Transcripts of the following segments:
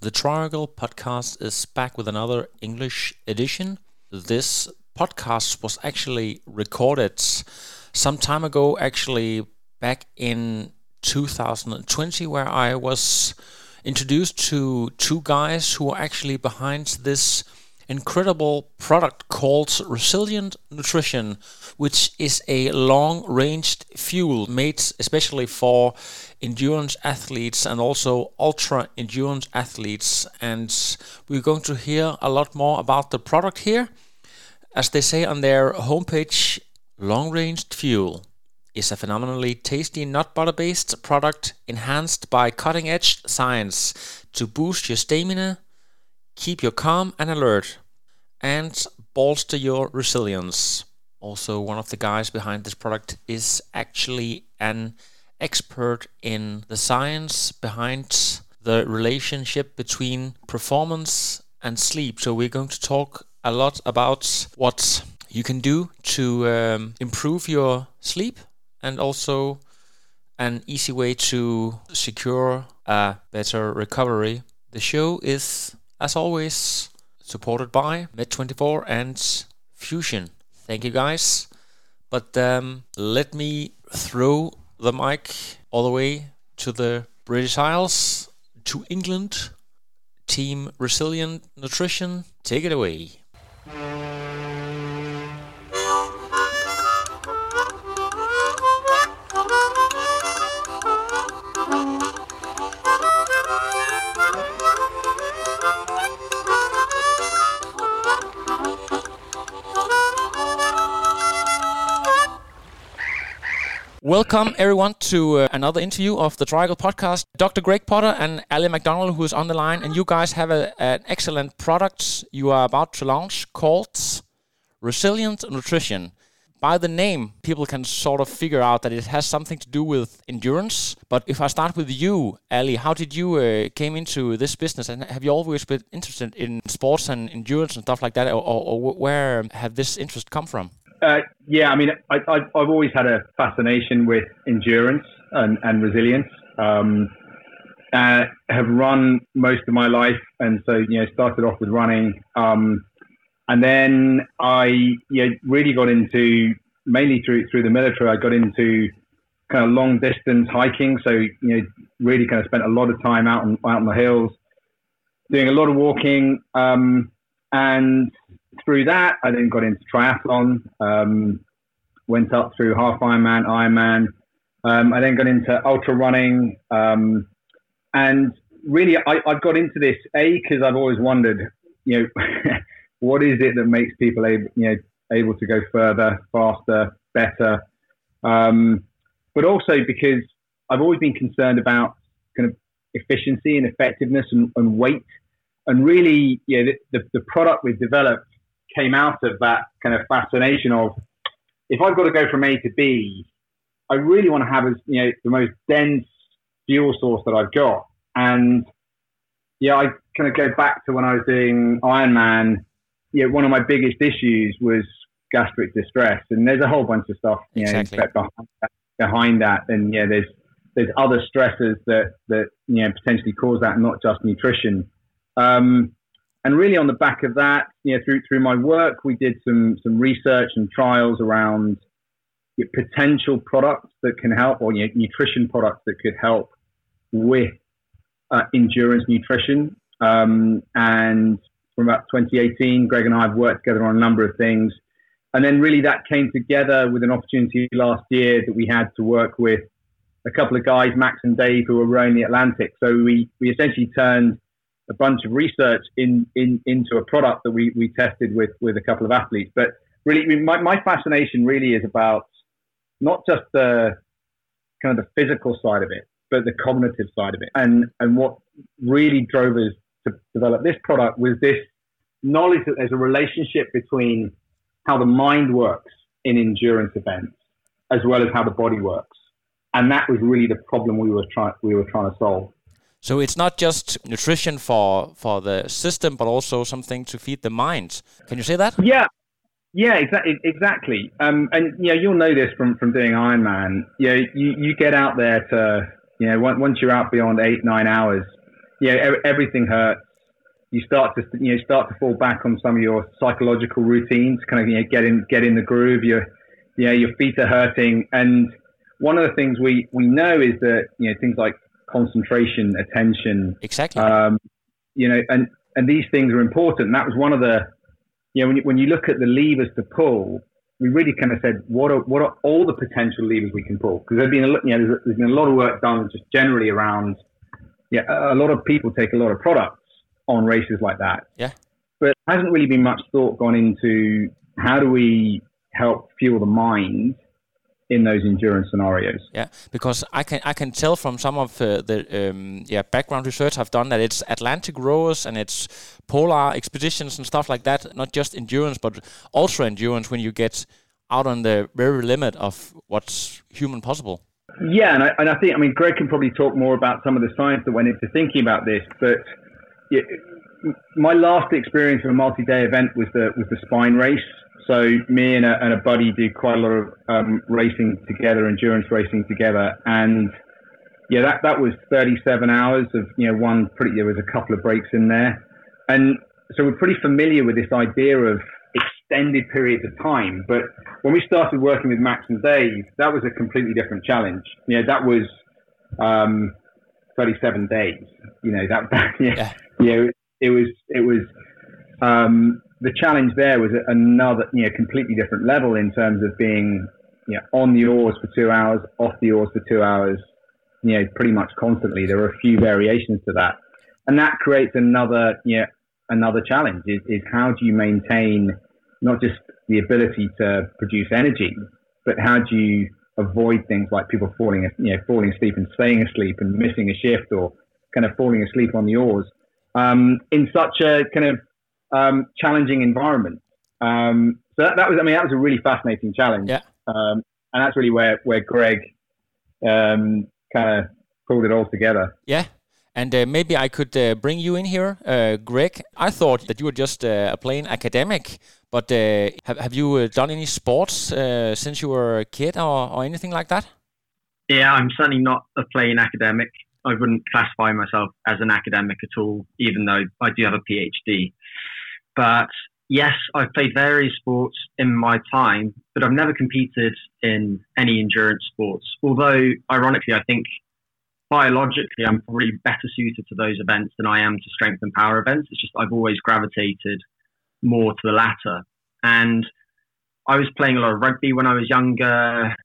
The Triangle podcast is back with another English edition. This podcast was actually recorded some time ago, actually back in 2020, where I was introduced to two guys who are actually behind this incredible product called Resilient Nutrition, which is a long ranged fuel made especially for endurance athletes and also ultra endurance athletes. And we're going to hear a lot more about the product here. As they say on their homepage, long ranged fuel is a phenomenally tasty nut butter based product enhanced by cutting edge science to boost your stamina, keep you calm and alert, and bolster your resilience. Also, one of the guys behind this product is actually an expert in the science behind the relationship between performance and sleep. So, we're going to talk a lot about what you can do to um, improve your sleep and also an easy way to secure a better recovery. The show is, as always, supported by Med24 and Fusion. Thank you guys. But um, let me throw the mic all the way to the British Isles, to England. Team Resilient Nutrition, take it away. Welcome, everyone, to uh, another interview of the Triangle Podcast. Dr. Greg Potter and Ali McDonald, who is on the line, and you guys have a, an excellent product you are about to launch called Resilient Nutrition. By the name, people can sort of figure out that it has something to do with endurance. But if I start with you, Ali, how did you uh, came into this business, and have you always been interested in sports and endurance and stuff like that, or, or, or where have this interest come from? Uh, yeah, I mean, I, have always had a fascination with endurance and, and resilience. Um, uh, have run most of my life, and so you know, started off with running, um, and then I you know, really got into mainly through through the military. I got into kind of long distance hiking, so you know, really kind of spent a lot of time out on out on the hills, doing a lot of walking, um, and through that, I then got into triathlon, um, went up through half Ironman, Ironman. Um, I then got into ultra running. Um, and really, I, I got into this, A, because I've always wondered, you know, what is it that makes people able, you know, able to go further, faster, better? Um, but also because I've always been concerned about kind of efficiency and effectiveness and, and weight. And really, you know, the, the, the product we've developed came out of that kind of fascination of if I've got to go from A to B, I really want to have as you know the most dense fuel source that I've got. And yeah, I kind of go back to when I was doing Ironman. Yeah, one of my biggest issues was gastric distress, and there's a whole bunch of stuff you know exactly. behind, that, behind that. And yeah, there's there's other stresses that that you know potentially cause that, not just nutrition. Um, and really on the back of that, you know, through through my work, we did some some research and trials around potential products that can help, or nutrition products that could help with uh, endurance nutrition. Um, and from about 2018, Greg and I have worked together on a number of things. And then really that came together with an opportunity last year that we had to work with a couple of guys, Max and Dave, who were rowing the Atlantic. So we, we essentially turned a bunch of research in, in into a product that we, we tested with with a couple of athletes. But really, my, my fascination really is about not just the kind of the physical side of it, but the cognitive side of it. And and what really drove us to develop this product was this knowledge that there's a relationship between how the mind works in endurance events as well as how the body works. And that was really the problem we were trying we were trying to solve. So it's not just nutrition for for the system, but also something to feed the mind. Can you say that? Yeah, yeah, exactly. Exactly. Um, and you know, you'll know this from from doing Ironman. You know, you you get out there to you know once you're out beyond eight nine hours, you know everything hurts. You start to you know start to fall back on some of your psychological routines. Kind of you know get in get in the groove. Your you know your feet are hurting, and one of the things we we know is that you know things like concentration, attention, exactly. Um, you know, and and these things are important. That was one of the you know, when you, when you look at the levers to pull, we really kind of said, what are what are all the potential levers we can pull? Because there's been a you know there's, there's been a lot of work done just generally around, yeah, a lot of people take a lot of products on races like that. Yeah, but hasn't really been much thought gone into how do we help fuel the mind in those endurance scenarios. Yeah, because I can I can tell from some of uh, the um, yeah background research I've done that it's Atlantic rowers and it's polar expeditions and stuff like that. Not just endurance, but ultra endurance when you get out on the very limit of what's human possible. Yeah, and I, and I think I mean Greg can probably talk more about some of the science that went into thinking about this, but. Yeah, my last experience of a multi-day event was the was the spine race, so me and a, and a buddy do quite a lot of um, racing together, endurance racing together, and yeah, that that was 37 hours of you know one pretty. There was a couple of breaks in there, and so we're pretty familiar with this idea of extended periods of time. But when we started working with Max and Dave, that was a completely different challenge. You know, that was um, 37 days. You know that, that yeah, yeah. You know, it was it was um, the challenge there was another, you know, completely different level in terms of being, you know, on the oars for two hours, off the oars for two hours, you know, pretty much constantly. There are a few variations to that, and that creates another, you know, another challenge. Is, is how do you maintain not just the ability to produce energy, but how do you avoid things like people falling, you know, falling asleep and staying asleep and missing a shift or kind of falling asleep on the oars um, in such a kind of um, challenging environment. Um, so that, that, was, I mean, that was a really fascinating challenge. Yeah. Um, and that's really where, where Greg um, kind of pulled it all together. Yeah. And uh, maybe I could uh, bring you in here, uh, Greg. I thought that you were just uh, a plain academic, but uh, have, have you uh, done any sports since you were a kid or, or anything like that? Yeah, I'm certainly not a plain academic. I wouldn't classify myself as an academic at all, even though I do have a PhD. But yes, I've played various sports in my time, but I've never competed in any endurance sports. Although, ironically, I think biologically I'm probably better suited to those events than I am to strength and power events. It's just I've always gravitated more to the latter. And I was playing a lot of rugby when I was younger, a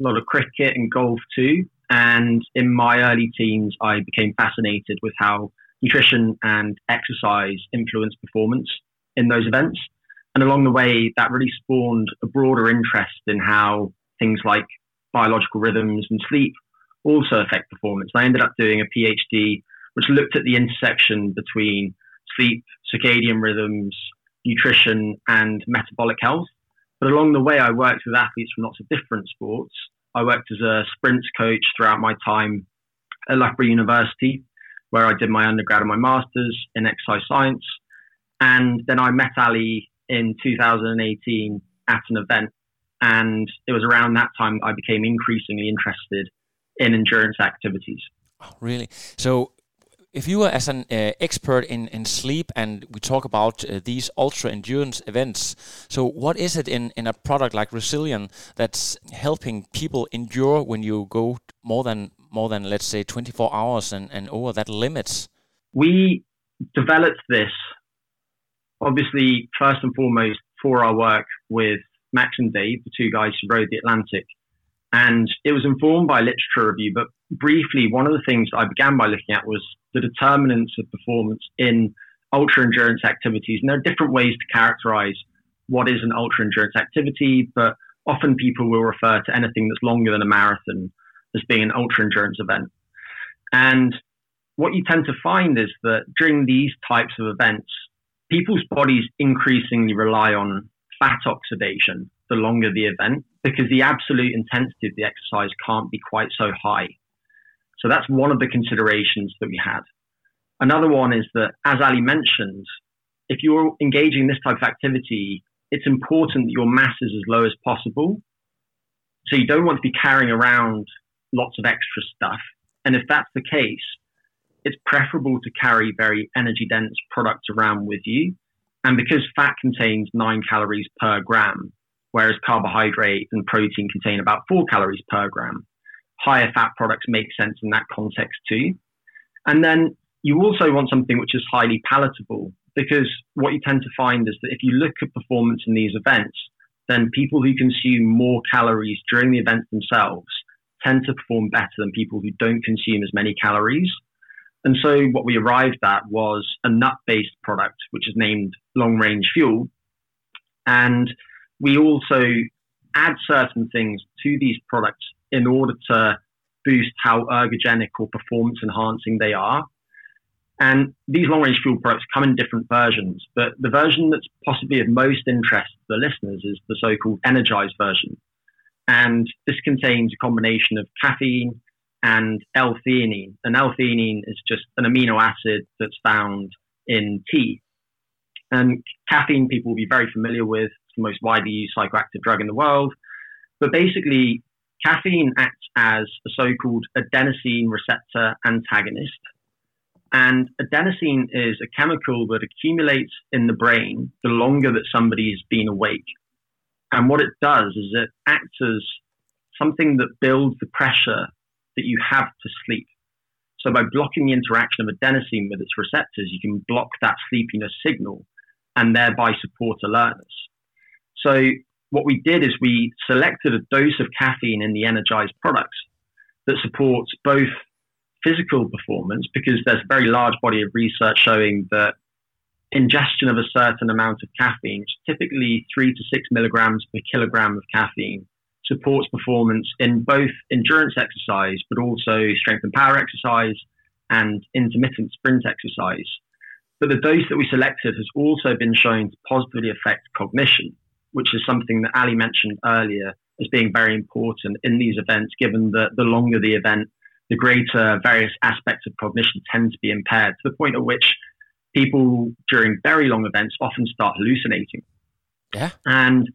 lot of cricket and golf too. And in my early teens, I became fascinated with how nutrition and exercise influence performance in those events. And along the way, that really spawned a broader interest in how things like biological rhythms and sleep also affect performance. I ended up doing a PhD which looked at the intersection between sleep, circadian rhythms, nutrition, and metabolic health. But along the way, I worked with athletes from lots of different sports. I worked as a sprints coach throughout my time at Loughborough University, where I did my undergrad and my master's in exercise science. And then I met Ali in 2018 at an event. And it was around that time I became increasingly interested in endurance activities. Oh, really? So, if you were as an uh, expert in, in sleep and we talk about uh, these ultra endurance events, so what is it in, in a product like Resilient that's helping people endure when you go more than more than let's say 24 hours and, and over that limits? We developed this obviously, first and foremost, for our work with Max and Dave, the two guys who rowed the Atlantic. And it was informed by literature review, but briefly, one of the things I began by looking at was the determinants of performance in ultra endurance activities. And there are different ways to characterize what is an ultra endurance activity, but often people will refer to anything that's longer than a marathon as being an ultra endurance event. And what you tend to find is that during these types of events, people's bodies increasingly rely on fat oxidation the longer the event because the absolute intensity of the exercise can't be quite so high. So that's one of the considerations that we had. Another one is that, as Ali mentioned, if you're engaging this type of activity, it's important that your mass is as low as possible. So you don't want to be carrying around lots of extra stuff. And if that's the case, it's preferable to carry very energy dense products around with you. And because fat contains nine calories per gram, whereas carbohydrate and protein contain about four calories per gram, higher fat products make sense in that context too. And then you also want something which is highly palatable because what you tend to find is that if you look at performance in these events, then people who consume more calories during the events themselves tend to perform better than people who don't consume as many calories. And so what we arrived at was a nut based product, which is named long range fuel. And we also add certain things to these products in order to boost how ergogenic or performance enhancing they are. And these long range fuel products come in different versions, but the version that's possibly of most interest to the listeners is the so called energized version. And this contains a combination of caffeine and L theanine. And L theanine is just an amino acid that's found in tea. And caffeine, people will be very familiar with. It's the most widely used psychoactive drug in the world. But basically, caffeine acts as a so called adenosine receptor antagonist. And adenosine is a chemical that accumulates in the brain the longer that somebody has been awake. And what it does is it acts as something that builds the pressure that you have to sleep. So by blocking the interaction of adenosine with its receptors, you can block that sleepiness signal and thereby support alertness. So what we did is we selected a dose of caffeine in the energized products that supports both physical performance because there's a very large body of research showing that ingestion of a certain amount of caffeine, typically three to six milligrams per kilogram of caffeine, supports performance in both endurance exercise, but also strength and power exercise and intermittent sprint exercise. But the dose that we selected has also been shown to positively affect cognition, which is something that Ali mentioned earlier as being very important in these events, given that the longer the event, the greater various aspects of cognition tend to be impaired to the point at which people during very long events often start hallucinating. Yeah. And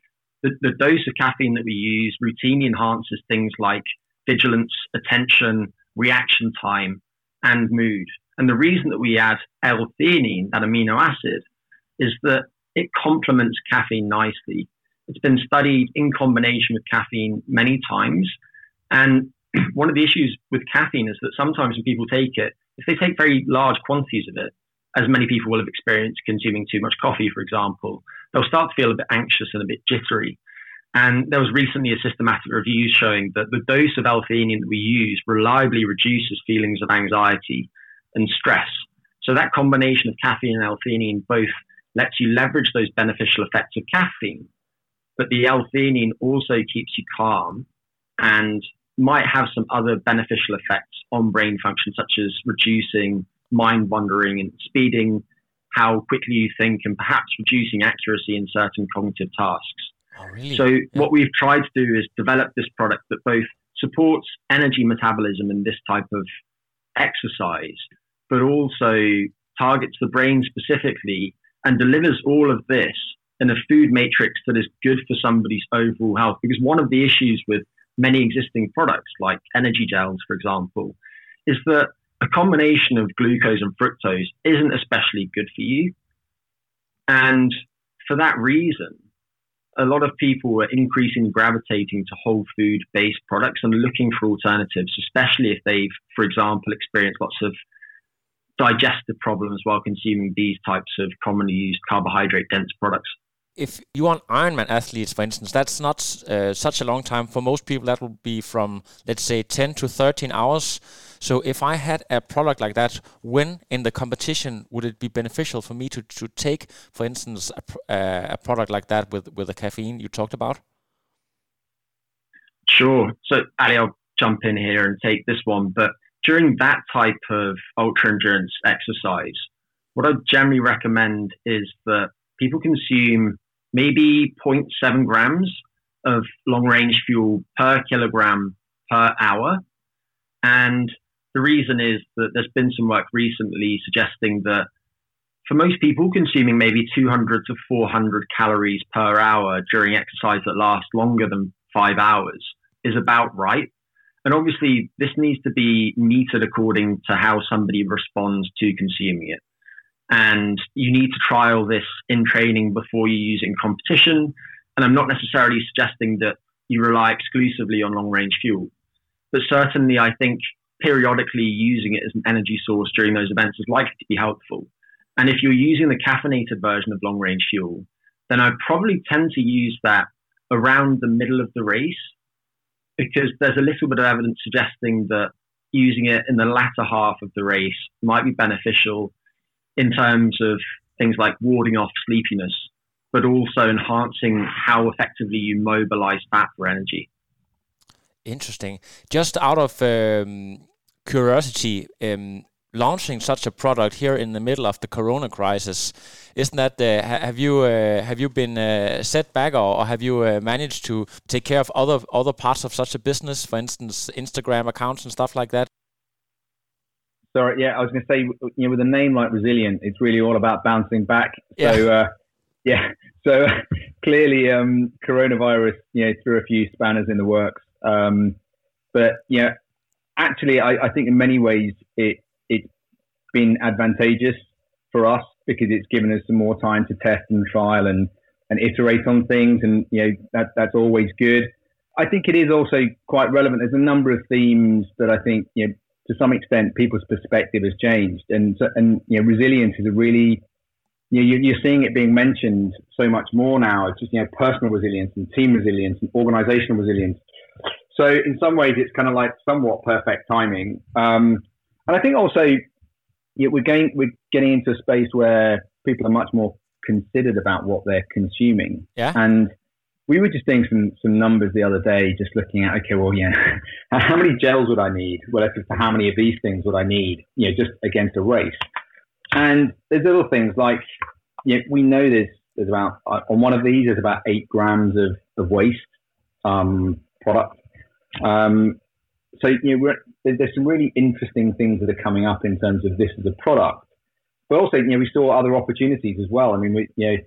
the, the dose of caffeine that we use routinely enhances things like vigilance, attention, reaction time, and mood. And the reason that we add L-theanine, that amino acid, is that it complements caffeine nicely. It's been studied in combination with caffeine many times. And one of the issues with caffeine is that sometimes when people take it, if they take very large quantities of it, as many people will have experienced consuming too much coffee, for example, they'll start to feel a bit anxious and a bit jittery. And there was recently a systematic review showing that the dose of L-theanine that we use reliably reduces feelings of anxiety and stress. So that combination of caffeine and L-theanine both lets you leverage those beneficial effects of caffeine, but the L-theanine also keeps you calm and might have some other beneficial effects on brain function, such as reducing mind wandering and speeding how quickly you think and perhaps reducing accuracy in certain cognitive tasks. Oh, really? So yeah. what we've tried to do is develop this product that both supports energy metabolism in this type of exercise, but also targets the brain specifically and delivers all of this in a food matrix that is good for somebody's overall health. Because one of the issues with many existing products, like energy gels, for example, is that a combination of glucose and fructose isn't especially good for you. And for that reason, a lot of people are increasingly gravitating to whole food based products and looking for alternatives, especially if they've, for example, experienced lots of digestive problems while consuming these types of commonly used carbohydrate dense products if you want Ironman athletes, for instance, that's not uh, such a long time. For most people, that will be from, let's say, 10 to 13 hours. So if I had a product like that, when in the competition would it be beneficial for me to, to take, for instance, a, uh, a product like that with, with the caffeine you talked about? Sure. So, Ali, I'll jump in here and take this one. But during that type of ultra endurance exercise, what I generally recommend is that people consume maybe 0.7 grams of long range fuel per kilogram per hour. And the reason is that there's been some work recently suggesting that for most people, consuming maybe 200 to 400 calories per hour during exercise that lasts longer than five hours is about right. And obviously, this needs to be metered according to how somebody responds to consuming it. And you need to trial this in training before you use it in competition. And I'm not necessarily suggesting that you rely exclusively on long range fuel. But certainly, I think periodically using it as an energy source during those events is likely to be helpful. And if you're using the caffeinated version of long range fuel, then I probably tend to use that around the middle of the race because there's a little bit of evidence suggesting that using it in the latter half of the race might be beneficial in terms of things like warding off sleepiness, but also enhancing how effectively you mobilize fat for energy. Interesting. Just out of um, curiosity, um, launching such a product here in the middle of the Corona crisis, isn't that uh, have you uh, have you been uh, set back or, or have you uh, managed to take care of other other parts of such a business, for instance, Instagram accounts and stuff like that? Sorry, yeah, I was going to say, you know, with a name like Resilient, it's really all about bouncing back. Yeah. So, uh, yeah, so clearly, um, coronavirus, you know, threw a few spanners in the works. Um, but yeah, actually, I, I think in many ways it it's been advantageous for us because it's given us some more time to test and trial and and iterate on things, and you know that that's always good. I think it is also quite relevant. There's a number of themes that I think you know to some extent people's perspective has changed, and and you know resilience is a really you know, you're seeing it being mentioned so much more now. It's just you know personal resilience and team resilience and organizational resilience. So in some ways, it's kind of like somewhat perfect timing. Um, and I think also yeah, we're getting we're getting into a space where people are much more considered about what they're consuming. Yeah. And we were just doing some some numbers the other day, just looking at okay, well, yeah, how many gels would I need relative to how many of these things would I need, you know, just against a race. And there's little things like, you know, we know there's there's about on one of these there's about eight grams of of waste um, product. Um, so you know, there's some really interesting things that are coming up in terms of this as a product, but also you know we saw other opportunities as well. I mean, we you know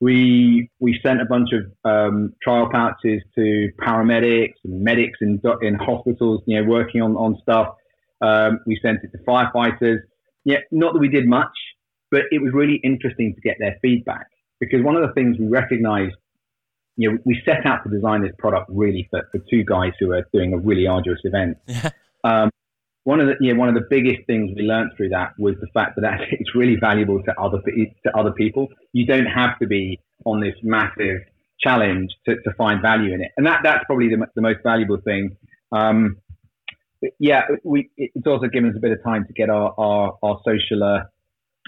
we we sent a bunch of um, trial pouches to paramedics and medics in in hospitals, you know, working on on stuff. Um, we sent it to firefighters. Yeah, not that we did much, but it was really interesting to get their feedback because one of the things we recognized, you know, we set out to design this product really for, for two guys who are doing a really arduous event. Um, one of the yeah one of the biggest things we learned through that was the fact that it's really valuable to other to other people. You don't have to be on this massive challenge to, to find value in it, and that that's probably the, the most valuable thing. Um, yeah, we it's also given us a bit of time to get our our, our social uh,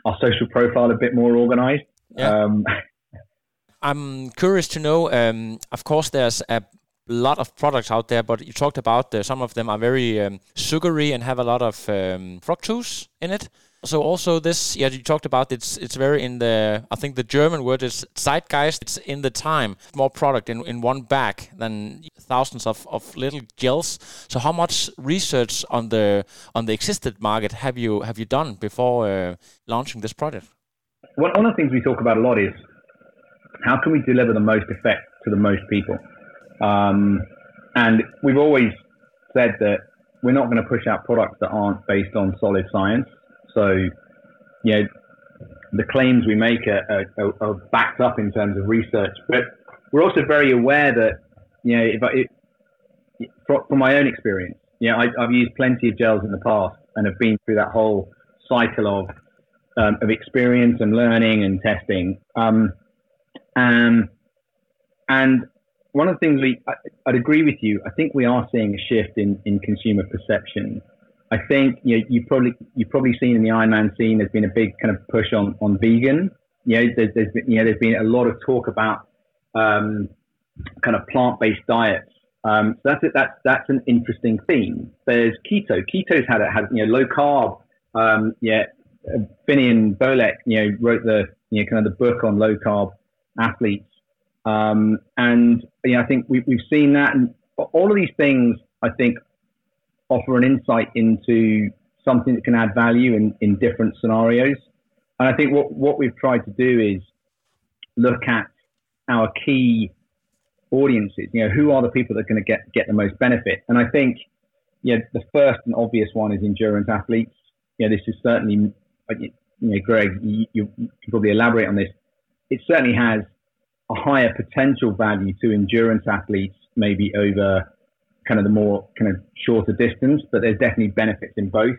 our social profile a bit more organized. Yeah. Um, I'm curious to know. Um, of course, there's a lot of products out there, but you talked about uh, some of them are very um, sugary and have a lot of um, fructose in it. So also this, yeah, you talked about it's it's very in the I think the German word is Zeitgeist. It's in the time more product in, in one bag than thousands of, of little gels. So how much research on the on the existed market have you have you done before uh, launching this product? One, one of the things we talk about a lot is how can we deliver the most effect to the most people. Um, and we've always said that we're not going to push out products that aren't based on solid science. So, you know, the claims we make are, are, are backed up in terms of research, but we're also very aware that, you know, if I, from my own experience, you know, I, have used plenty of gels in the past and have been through that whole cycle of um, of experience and learning and testing. Um, and and one of the things we, I, would agree with you. I think we are seeing a shift in, in consumer perception. I think you know, you probably you've probably seen in the Ironman scene. There's been a big kind of push on on vegan. You know, there's, there's been, you know there's been a lot of talk about um, kind of plant based diets Um, so that's it. That's that's an interesting theme. There's keto. Keto's had it has you know low carb. Um, yeah, Phinney and Volek, you know, wrote the you know kind of the book on low carb athletes, um, and you know, I think we, we've seen that, and all of these things, I think, offer an insight into something that can add value in, in different scenarios. And I think what, what we've tried to do is look at our key audiences. You know, who are the people that are going to get get the most benefit? And I think, you know, the first and obvious one is endurance athletes. You know, this is certainly, you know, Greg, you, you can probably elaborate on this. It certainly has a higher potential value to endurance athletes, maybe over kind of the more kind of shorter distance, but there's definitely benefits in both.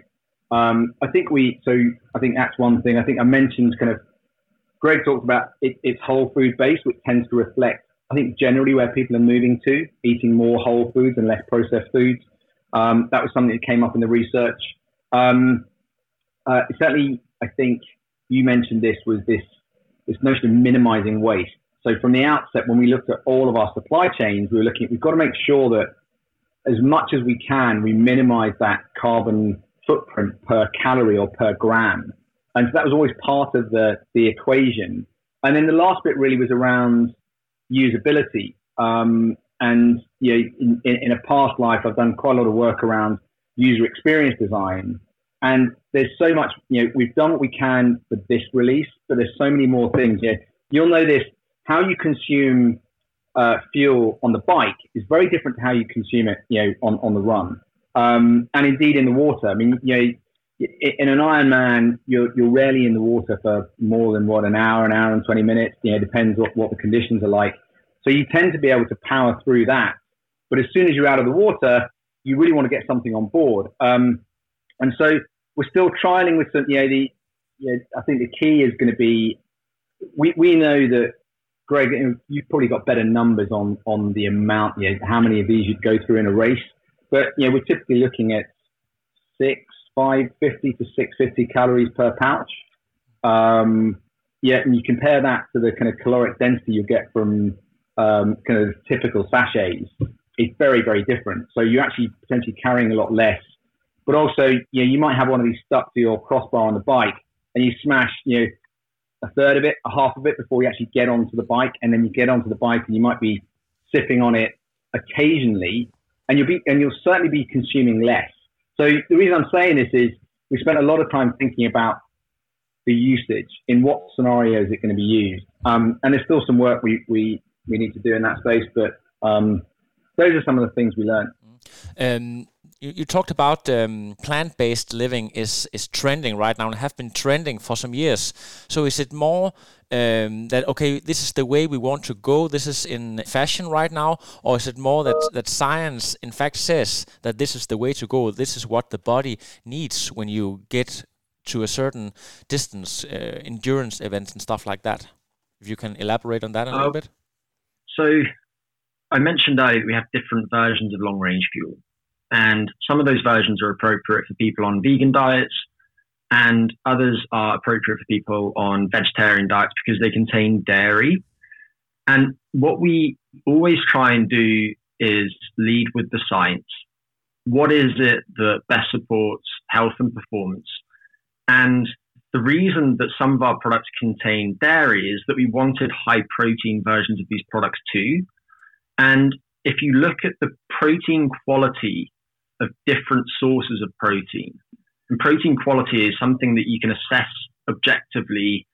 Um, I think we, so I think that's one thing. I think I mentioned kind of, Greg talked about it, it's whole food based, which tends to reflect, I think, generally where people are moving to, eating more whole foods and less processed foods. Um, that was something that came up in the research. Um, uh, certainly, I think you mentioned this was this this notion of minimizing waste. So from the outset, when we looked at all of our supply chains, we were looking. We've got to make sure that as much as we can, we minimize that carbon footprint per calorie or per gram. And so that was always part of the, the equation. And then the last bit really was around usability. Um, and you know, in, in, in, a past life, I've done quite a lot of work around user experience design. And there's so much, you know, we've done what we can for this release, but there's so many more things. You know, you'll know this, how you consume uh, fuel on the bike is very different to how you consume it, you know, on, on the run. Um, and indeed in the water. I mean, you know, in an Ironman, you're, you're rarely in the water for more than what an hour, an hour and 20 minutes. You know, depends what, what the conditions are like. So you tend to be able to power through that. But as soon as you're out of the water, you really want to get something on board. Um, and so we're still trialing with some, you know, the, you know, I think the key is going to be, we, we know that Greg, you've probably got better numbers on on the amount, you know, how many of these you'd go through in a race. But you know, we're typically looking at six, five fifty to six fifty calories per pouch. Um, yeah, and you compare that to the kind of caloric density you get from um, kind of typical sachets. It's very, very different. So you're actually potentially carrying a lot less. But also, you know, you might have one of these stuck to your crossbar on the bike, and you smash, you know, a third of it, a half of it before you actually get onto the bike, and then you get onto the bike and you might be sipping on it occasionally, and you'll be and you'll certainly be consuming less. So the reason I'm saying this is we spent a lot of time thinking about the usage in what scenario is it going to be used, um, and there's still some work we, we we need to do in that space, but um, those are some of the things we learned. Um, you, you talked about um, plant-based living is is trending right now and have been trending for some years. So is it more um, that okay, this is the way we want to go, this is in fashion right now, or is it more that that science in fact says that this is the way to go, this is what the body needs when you get to a certain distance, uh, endurance events and stuff like that? If you can elaborate on that a uh, little bit. So I mentioned earlier we have different versions of long range fuel. And some of those versions are appropriate for people on vegan diets, and others are appropriate for people on vegetarian diets because they contain dairy. And what we always try and do is lead with the science. What is it that best supports health and performance? And the reason that some of our products contain dairy is that we wanted high protein versions of these products too. And if you look at the protein quality of different sources of protein. And protein quality is something that you can assess objectively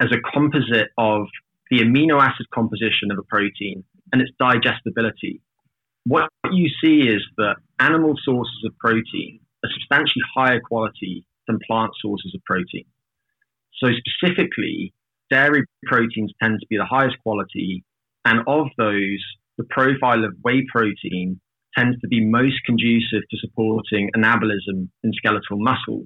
as a composite of the amino acid composition of a protein and its digestibility. What you see is that animal sources of protein are substantially higher quality than plant sources of protein. So, specifically, dairy proteins tend to be the highest quality, and of those, the profile of whey protein tends to be most conducive to supporting anabolism in skeletal muscle.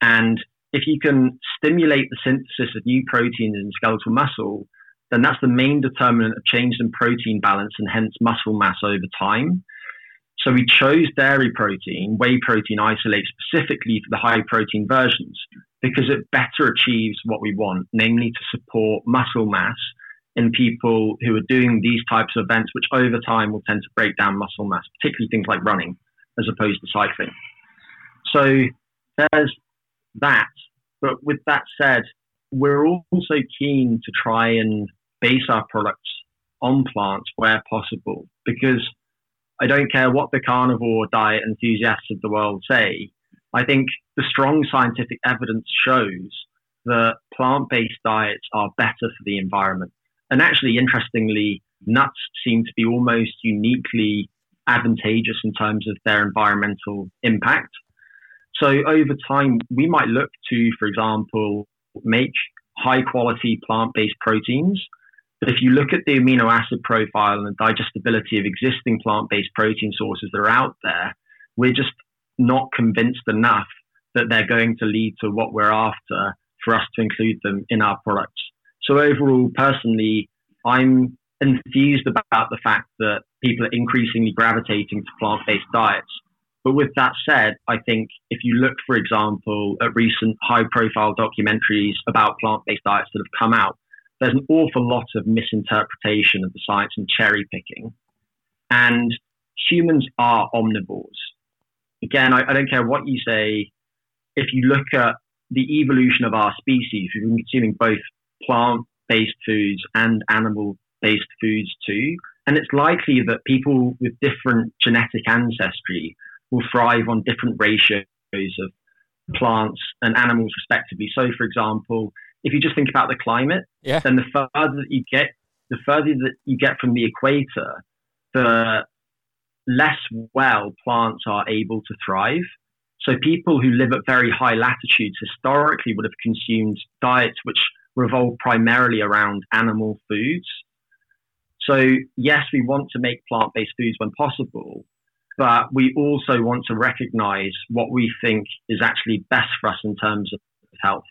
And if you can stimulate the synthesis of new proteins in skeletal muscle, then that's the main determinant of change in protein balance and hence muscle mass over time. So we chose dairy protein, whey protein isolate specifically for the high protein versions because it better achieves what we want, namely to support muscle mass in people who are doing these types of events, which over time will tend to break down muscle mass, particularly things like running as opposed to cycling. So there's that. But with that said, we're also keen to try and base our products on plants where possible because I don't care what the carnivore diet enthusiasts of the world say. I think the strong scientific evidence shows that plant based diets are better for the environment. And actually, interestingly, nuts seem to be almost uniquely advantageous in terms of their environmental impact. So over time, we might look to, for example, make high quality plant based proteins. But if you look at the amino acid profile and the digestibility of existing plant based protein sources that are out there, we're just not convinced enough that they're going to lead to what we're after for us to include them in our products. So overall, personally, I'm enthused about the fact that people are increasingly gravitating to plant-based diets. But with that said, I think if you look, for example, at recent high-profile documentaries about plant-based diets that have come out, there's an awful lot of misinterpretation of the science and cherry picking. And humans are omnivores. Again, I, I don't care what you say. If you look at the evolution of our species, we've been consuming both plant based foods and animal based foods too. And it's likely that people with different genetic ancestry will thrive on different ratios of plants and animals, respectively. So, for example, if you just think about the climate, yeah. then the further that you get, the further that you get from the equator, the less well plants are able to thrive. So people who live at very high latitudes historically would have consumed diets which revolve primarily around animal foods. So yes, we want to make plant-based foods when possible, but we also want to recognize what we think is actually best for us in terms of health.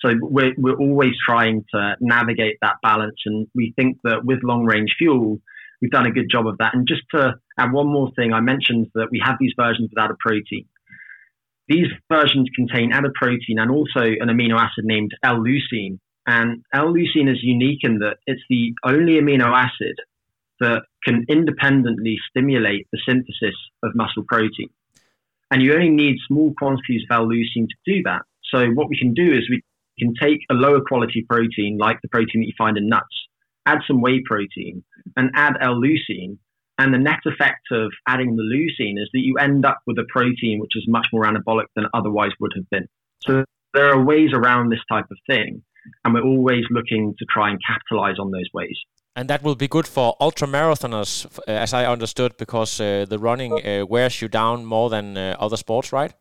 So we're, we're always trying to navigate that balance. And we think that with long range fuel, we've done a good job of that. And just to add one more thing, I mentioned that we have these versions without a protein. These versions contain added protein and also an amino acid named L-leucine. And L-leucine is unique in that it's the only amino acid that can independently stimulate the synthesis of muscle protein. And you only need small quantities of L-leucine to do that. So what we can do is we can take a lower quality protein, like the protein that you find in nuts, add some whey protein, and add L-leucine, and the net effect of adding the leucine is that you end up with a protein which is much more anabolic than otherwise would have been. So there are ways around this type of thing, and we're always looking to try and capitalize on those ways. And that will be good for ultra marathoners, uh, as I understood, because uh, the running uh, wears you down more than uh, other sports, right?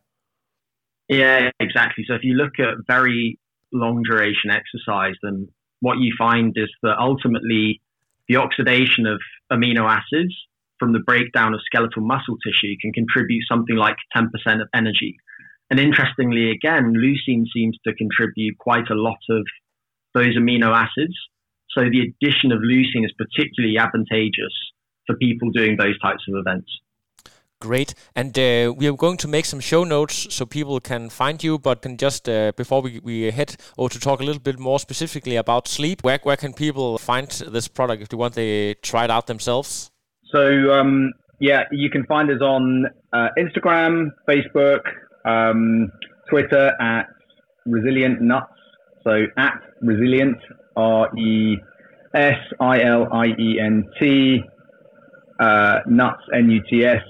Yeah, exactly. So if you look at very long duration exercise, then what you find is that ultimately the oxidation of amino acids from the breakdown of skeletal muscle tissue can contribute something like 10% of energy. And interestingly, again, leucine seems to contribute quite a lot of those amino acids. So the addition of leucine is particularly advantageous for people doing those types of events. Great. And uh, we are going to make some show notes so people can find you, but can just, uh, before we, we head over to talk a little bit more specifically about sleep, where, where can people find this product if they want to try it out themselves? So, um, yeah, you can find us on uh, Instagram, Facebook, um, Twitter at Resilient Nuts. So, at Resilient, R E S I L I E N T, uh, Nuts, N U T S.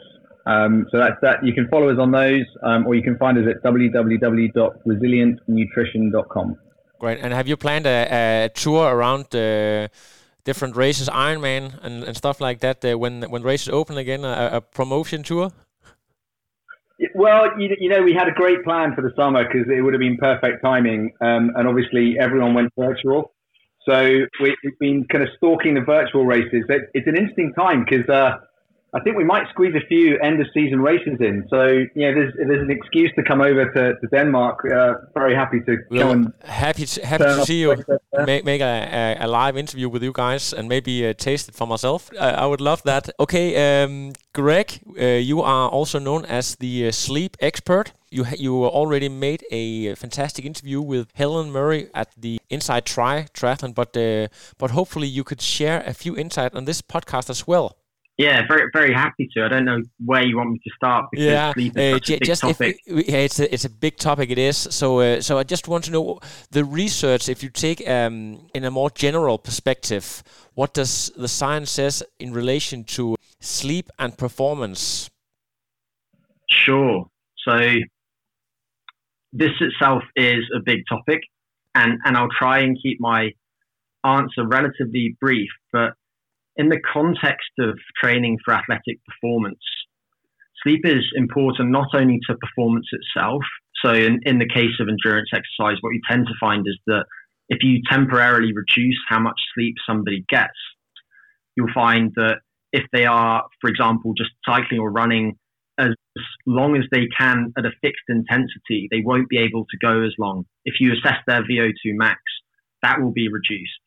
Um, so that's that. You can follow us on those, um, or you can find us at www.resilientnutrition.com. Great. And have you planned a, a tour around the different races, Ironman and, and stuff like that, uh, when when races open again, a, a promotion tour? Well, you, you, know, we had a great plan for the summer because it would have been perfect timing, um, and obviously everyone went virtual. So we, have been kind of stalking the virtual races. It, it's an interesting time because. Uh, I think we might squeeze a few end of season races in. So yeah, there's there's an excuse to come over to, to Denmark. Uh, very happy to we'll and happy to, happy to see you make, make a, a, live interview with you guys and maybe uh, taste it for myself. I would love that. Okay, um, Greg, uh, you are also known as the uh, sleep expert. You you already made a fantastic interview with Helen Murray at the Inside Tri Triathlon, but uh, but hopefully you could share a few insight on this podcast as well. Yeah, very very happy to. I don't know where you want me to start because yeah, sleep is uh, big just topic. If, yeah, it's a, it's a big topic. It is. So uh, so I just want to know the research. If you take um, in a more general perspective, what does the science says in relation to sleep and performance? Sure. So this itself is a big topic, and and I'll try and keep my answer relatively brief, but in the context of training for athletic performance, sleep is important not only to performance itself. So, in, in the case of endurance exercise, what you tend to find is that if you temporarily reduce how much sleep somebody gets, you'll find that if they are, for example, just cycling or running as long as they can at a fixed intensity, they won't be able to go as long. If you assess their VO2 max, that will be reduced.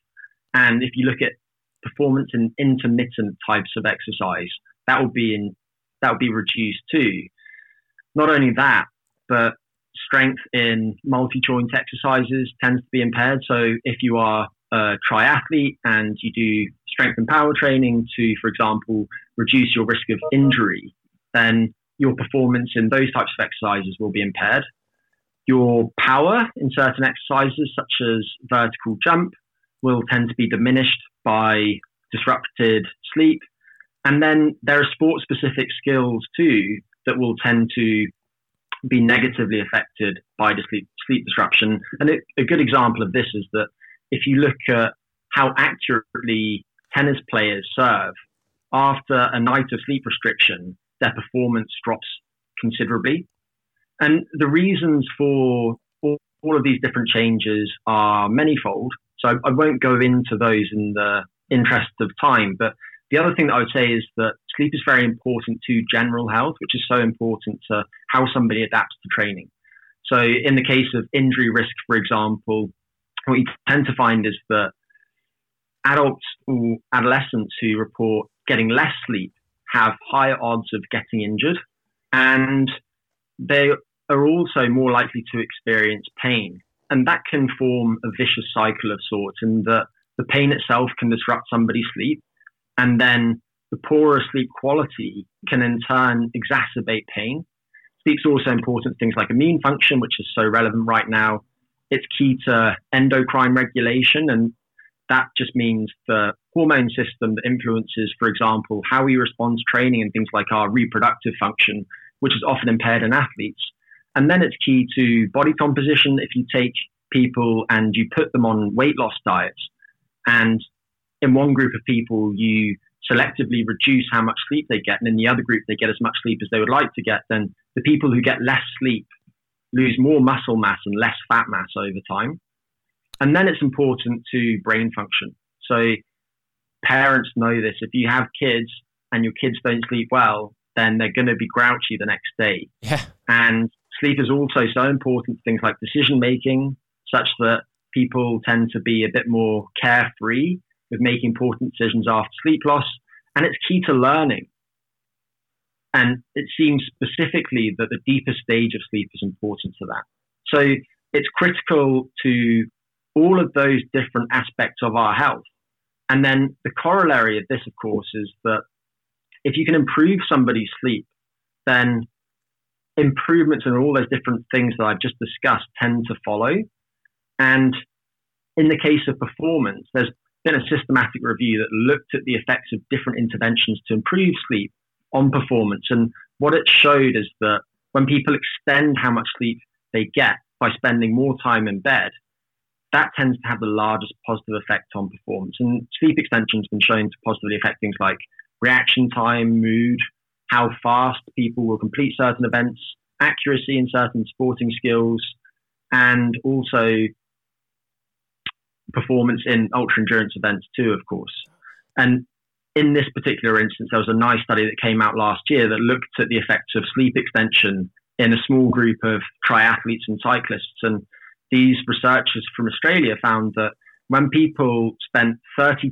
And if you look at performance in intermittent types of exercise, that will be in that will be reduced too. Not only that, but strength in multi-joint exercises tends to be impaired. So if you are a triathlete and you do strength and power training to, for example, reduce your risk of injury, then your performance in those types of exercises will be impaired. Your power in certain exercises, such as vertical jump, will tend to be diminished by disrupted sleep. And then there are sport specific skills too that will tend to be negatively affected by sleep, sleep disruption. And it, a good example of this is that if you look at how accurately tennis players serve after a night of sleep restriction, their performance drops considerably. And the reasons for all, all of these different changes are manifold. So I, I won't go into those in the interest of time. But the other thing that I would say is that sleep is very important to general health, which is so important to how somebody adapts to training. So, in the case of injury risk, for example, what you tend to find is that adults or adolescents who report getting less sleep have higher odds of getting injured, and they are also more likely to experience pain and that can form a vicious cycle of sorts in that the pain itself can disrupt somebody's sleep and then the poorer sleep quality can in turn exacerbate pain. Sleep's also important things like immune function which is so relevant right now. It's key to endocrine regulation and that just means the hormone system that influences for example how we respond to training and things like our reproductive function which is often impaired in athletes and then it's key to body composition. If you take people and you put them on weight loss diets, and in one group of people you selectively reduce how much sleep they get, and in the other group they get as much sleep as they would like to get, then the people who get less sleep lose more muscle mass and less fat mass over time. And then it's important to brain function. So parents know this. If you have kids and your kids don't sleep well, then they're going to be grouchy the next day. Yeah. And sleep is also so important to things like decision making, such that people tend to be a bit more carefree with making important decisions after sleep loss. And it's key to learning. And it seems specifically that the deeper stage of sleep is important to that. So it's critical to all of those different aspects of our health. And then the corollary of this, of course, is that if you can improve somebody's sleep, then improvements in all those different things that I've just discussed tend to follow. And in the case of performance, there's been a systematic review that looked at the effects of different interventions to improve sleep on performance. And what it showed is that when people extend how much sleep they get by spending more time in bed, that tends to have the largest positive effect on performance. And sleep extension has been shown to positively affect things like reaction time, mood, how fast people will complete certain events, accuracy in certain sporting skills, and also performance in ultra endurance events too, of course. And in this particular instance, there was a nice study that came out last year that looked at the effects of sleep extension in a small group of triathletes and cyclists. And these researchers from Australia found that when people spent 30%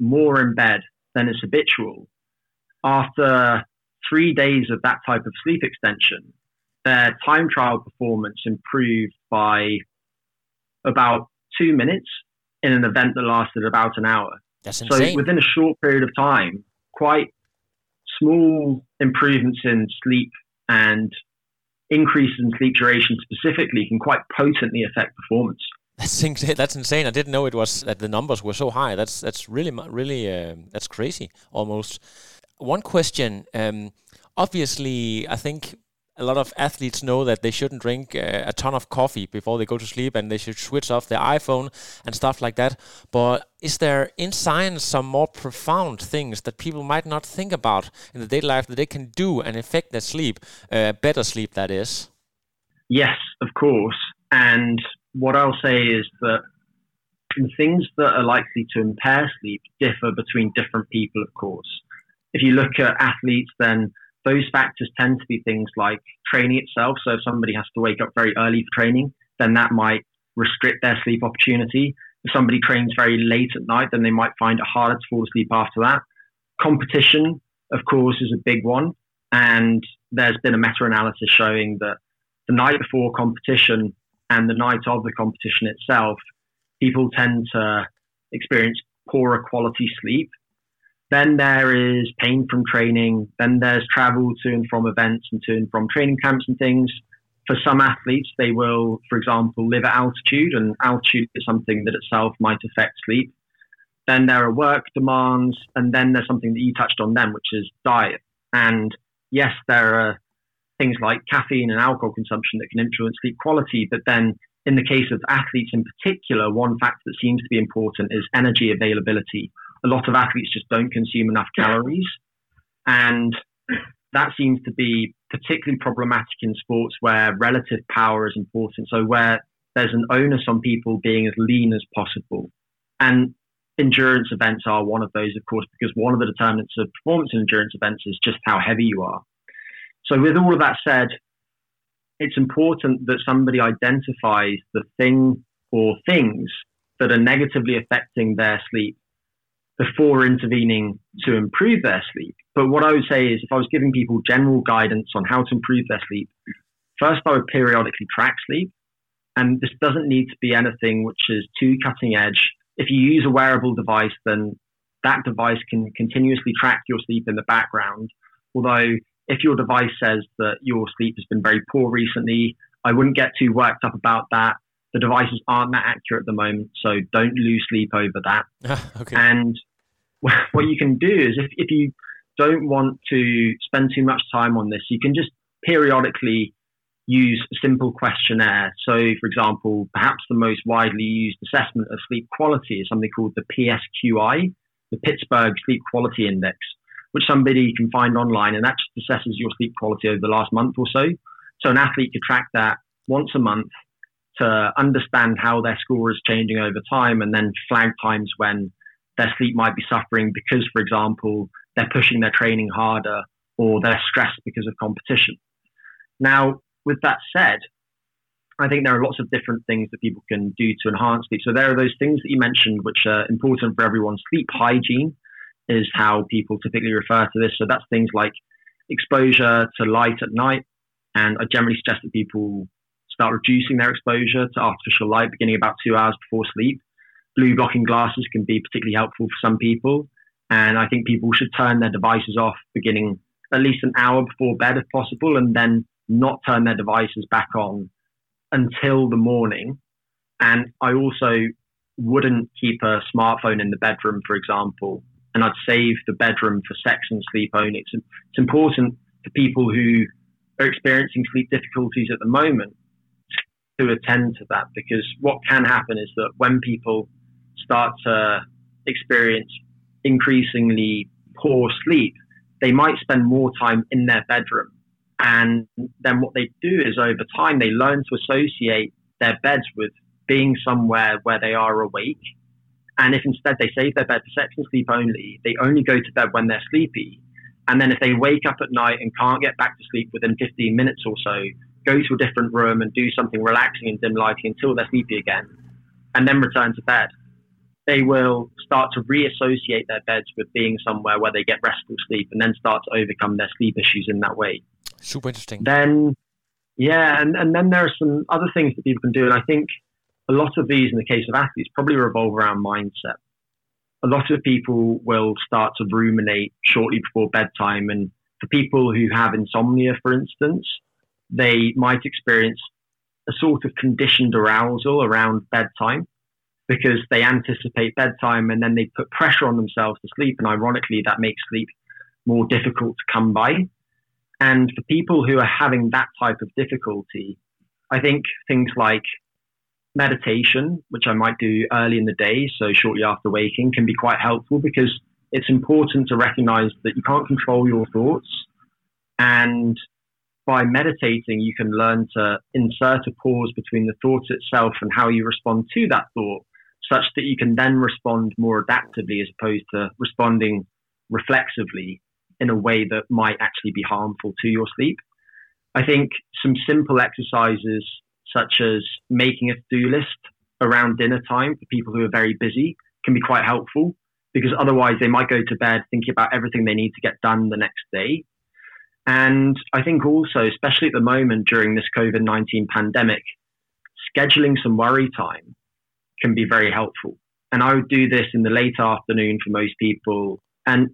more in bed than is habitual, after three days of that type of sleep extension, their time trial performance improved by about two minutes in an event that lasted about an hour. That's insane. So within a short period of time, quite small improvements in sleep and increases in sleep duration specifically can quite potently affect performance. That's insane. That's insane. I didn't know it was that the numbers were so high. That's that's really really uh, that's crazy almost. One question. Um, obviously, I think a lot of athletes know that they shouldn't drink uh, a ton of coffee before they go to sleep and they should switch off their iPhone and stuff like that. But is there in science some more profound things that people might not think about in the daily life that they can do and affect their sleep, uh, better sleep, that is? Yes, of course. And what I'll say is that things that are likely to impair sleep differ between different people, of course. If you look at athletes, then those factors tend to be things like training itself. So if somebody has to wake up very early for training, then that might restrict their sleep opportunity. If somebody trains very late at night, then they might find it harder to fall asleep after that. Competition, of course, is a big one. And there's been a meta analysis showing that the night before competition and the night of the competition itself, people tend to experience poorer quality sleep then there is pain from training. Then there's travel to and from events and to and from training camps and things. For some athletes, they will, for example, live at altitude, and altitude is something that itself might affect sleep. Then there are work demands, and then there's something that you touched on then, which is diet. And yes, there are things like caffeine and alcohol consumption that can influence sleep quality, but then in the case of athletes in particular, one factor that seems to be important is energy availability a lot of athletes just don't consume enough calories. And that seems to be particularly problematic in sports where relative power is important. So, where there's an onus on people being as lean as possible. And endurance events are one of those, of course, because one of the determinants of performance in endurance events is just how heavy you are. So, with all of that said, it's important that somebody identifies the thing or things that are negatively affecting their sleep before intervening to improve their sleep. But what I would say is if I was giving people general guidance on how to improve their sleep, first I would periodically track sleep. And this doesn't need to be anything which is too cutting edge. If you use a wearable device, then that device can continuously track your sleep in the background. Although, if your device says that your sleep has been very poor recently, I wouldn't get too worked up about that the devices aren't that accurate at the moment, so don't lose sleep over that. okay. And what you can do is if, if you don't want to spend too much time on this, you can just periodically use a simple questionnaire. So, for example, perhaps the most widely used assessment of sleep quality is something called the PSQI, the Pittsburgh Sleep Quality Index, which somebody can find online, and that just assesses your sleep quality over the last month or so. So, an athlete could track that once a month to understand how their score is changing over time and then flag times when their sleep might be suffering because, for example, they're pushing their training harder or they're stressed because of competition. Now, with that said, I think there are lots of different things that people can do to enhance sleep. So there are those things that you mentioned which are important for everyone. Sleep hygiene is how people typically refer to this. So that's things like exposure to light at night. And I generally suggest that people start reducing their exposure to artificial light beginning about two hours before sleep. Blue blocking glasses can be particularly helpful for some people. And I think people should turn their devices off beginning at least an hour before bed if possible, and then not turn their devices back on until the morning. And I also wouldn't keep a smartphone in the bedroom, for example, and I'd save the bedroom for sex and sleep only. It's, it's important for people who are experiencing sleep difficulties at the moment to attend to that because what can happen is that when people start to experience increasingly poor sleep, they might spend more time in their bedroom. And then what they do is over time, they learn to associate their beds with being somewhere where they are awake. And if instead they save their bed for sex and sleep only, they only go to bed when they're sleepy. And then if they wake up at night and can't get back to sleep within 15 minutes or so, go to a different room and do something relaxing in dim lighting until they're sleepy again, and then return to bed. They will start to reassociate their beds with being somewhere where they get restful sleep and then start to overcome their sleep issues in that way. Super interesting. Then, yeah, and, and then there are some other things that people can do. And I think a lot of these, in the case of athletes, probably revolve around mindset. A lot of people will start to ruminate shortly before bedtime. And for people who have insomnia, for instance, they might experience a sort of conditioned arousal around bedtime because they anticipate bedtime and then they put pressure on themselves to sleep. And ironically, that makes sleep more difficult to come by. And for people who are having that type of difficulty, I think things like meditation, which I might do early in the day, so shortly after waking, can be quite helpful because it's important to recognize that you can't control your thoughts. And by meditating, you can learn to insert a pause between the thought itself and how you respond to that thought, such that you can then respond more adaptively as opposed to responding reflexively in a way that might actually be harmful to your sleep. I think some simple exercises such as making a to-do list around dinner time for people who are very busy can be quite helpful because otherwise they might go to bed thinking about everything they need to get done the next day. And I think also, especially at the moment during this COVID 19 pandemic, scheduling some worry time can be very helpful. And I would do this in the late afternoon for most people. And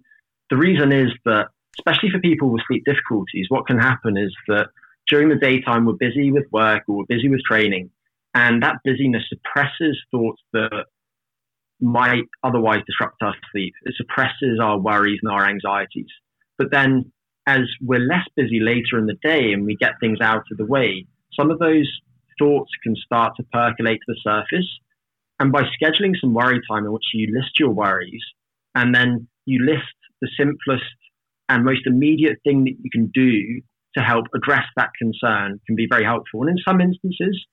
the reason is that, especially for people with sleep difficulties, what can happen is that during the daytime, we're busy with work or we're busy with training. And that busyness suppresses thoughts that might otherwise disrupt our sleep. It suppresses our worries and our anxieties. But then as we're less busy later in the day and we get things out of the way, some of those thoughts can start to percolate to the surface. And by scheduling some worry time in which you list your worries and then you list the simplest and most immediate thing that you can do to help address that concern can be very helpful. And in some instances,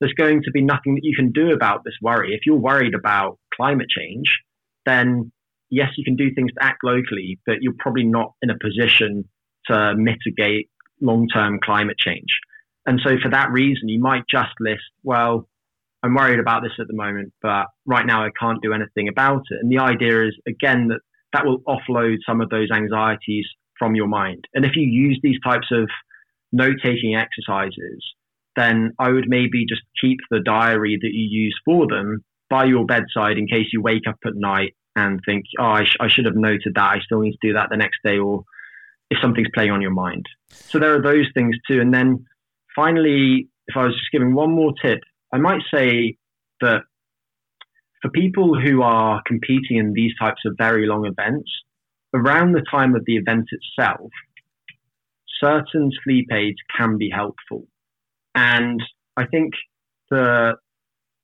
there's going to be nothing that you can do about this worry. If you're worried about climate change, then yes, you can do things to act locally, but you're probably not in a position to mitigate long term climate change. And so, for that reason, you might just list, well, I'm worried about this at the moment, but right now I can't do anything about it. And the idea is, again, that that will offload some of those anxieties from your mind. And if you use these types of note taking exercises, then I would maybe just keep the diary that you use for them by your bedside in case you wake up at night and think, oh, I, sh- I should have noted that. I still need to do that the next day, or if something's playing on your mind. So there are those things too. And then finally, if I was just giving one more tip, I might say that for people who are competing in these types of very long events, around the time of the event itself, certain sleep aids can be helpful. And I think the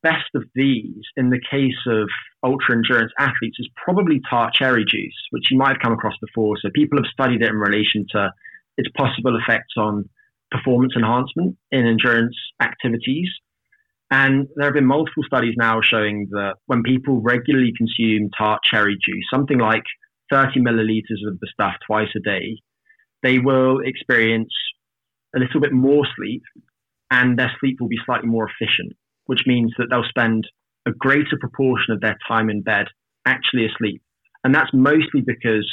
best of these in the case of ultra endurance athletes is probably tart cherry juice, which you might have come across before. So people have studied it in relation to its possible effects on performance enhancement in endurance activities. And there have been multiple studies now showing that when people regularly consume tart cherry juice, something like 30 milliliters of the stuff twice a day, they will experience a little bit more sleep and their sleep will be slightly more efficient which means that they'll spend a greater proportion of their time in bed actually asleep. And that's mostly because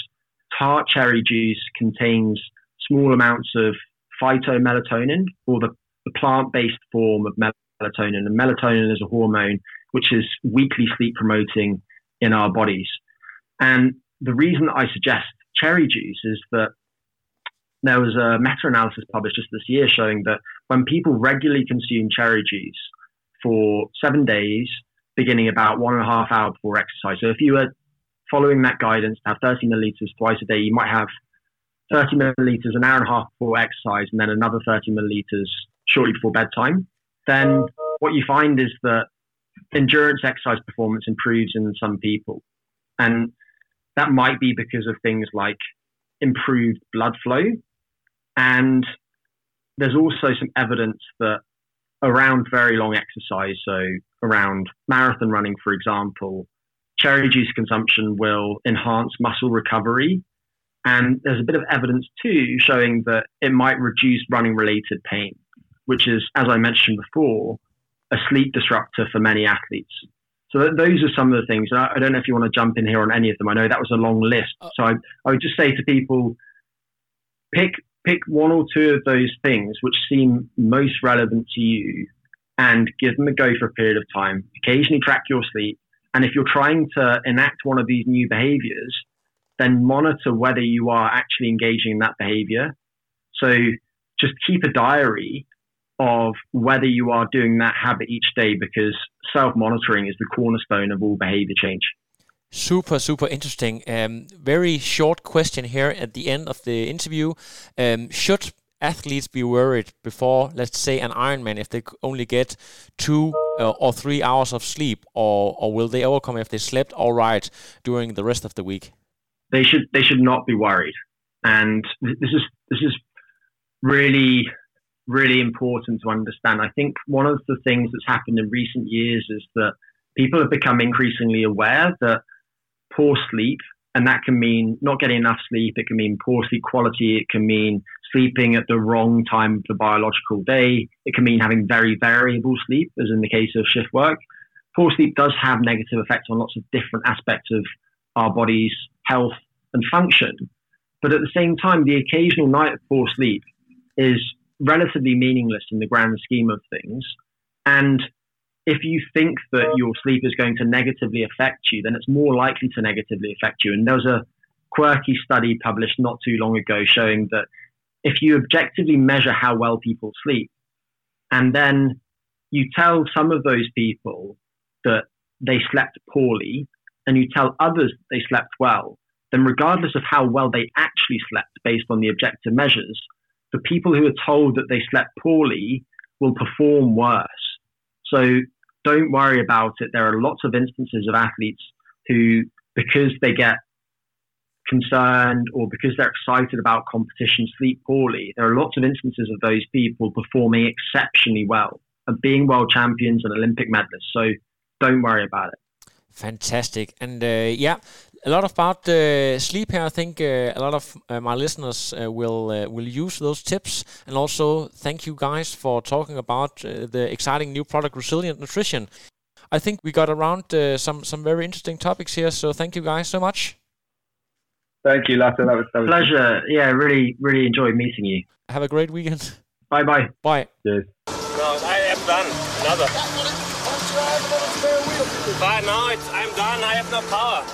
tart cherry juice contains small amounts of phytomelatonin, or the, the plant based form of melatonin. And melatonin is a hormone which is weakly sleep promoting in our bodies. And the reason I suggest cherry juice is that there was a meta analysis published just this year showing that when people regularly consume cherry juice, for seven days, beginning about one and a half hour before exercise. So if you were following that guidance have 30 milliliters twice a day, you might have 30 milliliters an hour and a half before exercise and then another 30 milliliters shortly before bedtime. Then what you find is that endurance exercise performance improves in some people. And that might be because of things like improved blood flow. And there's also some evidence that around very long exercise, so around marathon running, for example, cherry juice consumption will enhance muscle recovery. And there's a bit of evidence too showing that it might reduce running related pain, which is, as I mentioned before, a sleep disruptor for many athletes. So those are some of the things. I don't know if you want to jump in here on any of them. I know that was a long list. Uh, so I, I would just say to people, pick pick one or two of those things which seem most relevant to you and give them a go for a period of time. Occasionally track your sleep. And if you're trying to enact one of these new behaviors, then monitor whether you are actually engaging in that behavior. So just keep a diary of whether you are doing that habit each day because self monitoring is the cornerstone of all behavior change. Super, super interesting. Um, very short question here at the end of the interview. Um, should athletes be worried before, let's say, an Ironman if they only get two uh, or three hours of sleep, or, or will they overcome if they slept all right during the rest of the week? They should. They should not be worried. And this is this is really really important to understand. I think one of the things that's happened in recent years is that people have become increasingly aware that poor sleep, and that can mean not getting enough sleep, it can mean poor sleep quality, it can mean sleeping at the wrong time of the biological day, it can mean having very variable sleep, as in the case of shift work. Poor sleep does have negative effects on lots of different aspects of our body's health and function. But at the same time, the occasional night of poor sleep is relatively meaningless in the grand scheme of things. And if you think that your sleep is going to negatively affect you, then it's more likely to negatively affect you. And there was a quirky study published not too long ago showing that if you objectively measure how well people sleep, and then you tell some of those people that they slept poorly, and you tell others they slept well, then regardless of how well they actually slept based on the objective measures, the people who are told that they slept poorly will perform worse. So don't worry about it. There are lots of instances of athletes who, because they get concerned or because they're excited about competition, sleep poorly. There are lots of instances of those people performing exceptionally well and being world champions and Olympic medalists. So don't worry about it. Fantastic. And uh, yeah, a lot about uh, sleep here. I think uh, a lot of uh, my listeners uh, will uh, will use those tips. And also, thank you guys for talking about uh, the exciting new product, Resilient Nutrition. I think we got around some some very interesting topics here. So thank you guys so much. Thank you, Lasse. That was, that was pleasure. Yeah, really, really enjoyed meeting you. Have a great weekend. Bye, bye. Bye. Cheers. No, I am done. Another. But now it's, I'm done. I have no power.